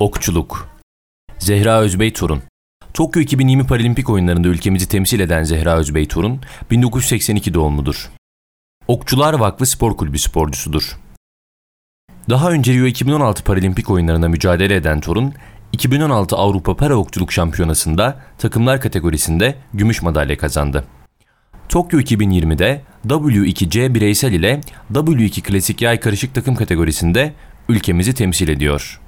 Okçuluk Zehra Özbey Torun Tokyo 2020 Paralimpik oyunlarında ülkemizi temsil eden Zehra Özbey Torun, 1982 doğumludur. Okçular Vakfı Spor Kulübü sporcusudur. Daha önce Rio 2016 Paralimpik oyunlarında mücadele eden Torun, 2016 Avrupa Para Okçuluk Şampiyonası'nda takımlar kategorisinde gümüş madalya kazandı. Tokyo 2020'de W2C bireysel ile W2 klasik yay karışık takım kategorisinde ülkemizi temsil ediyor.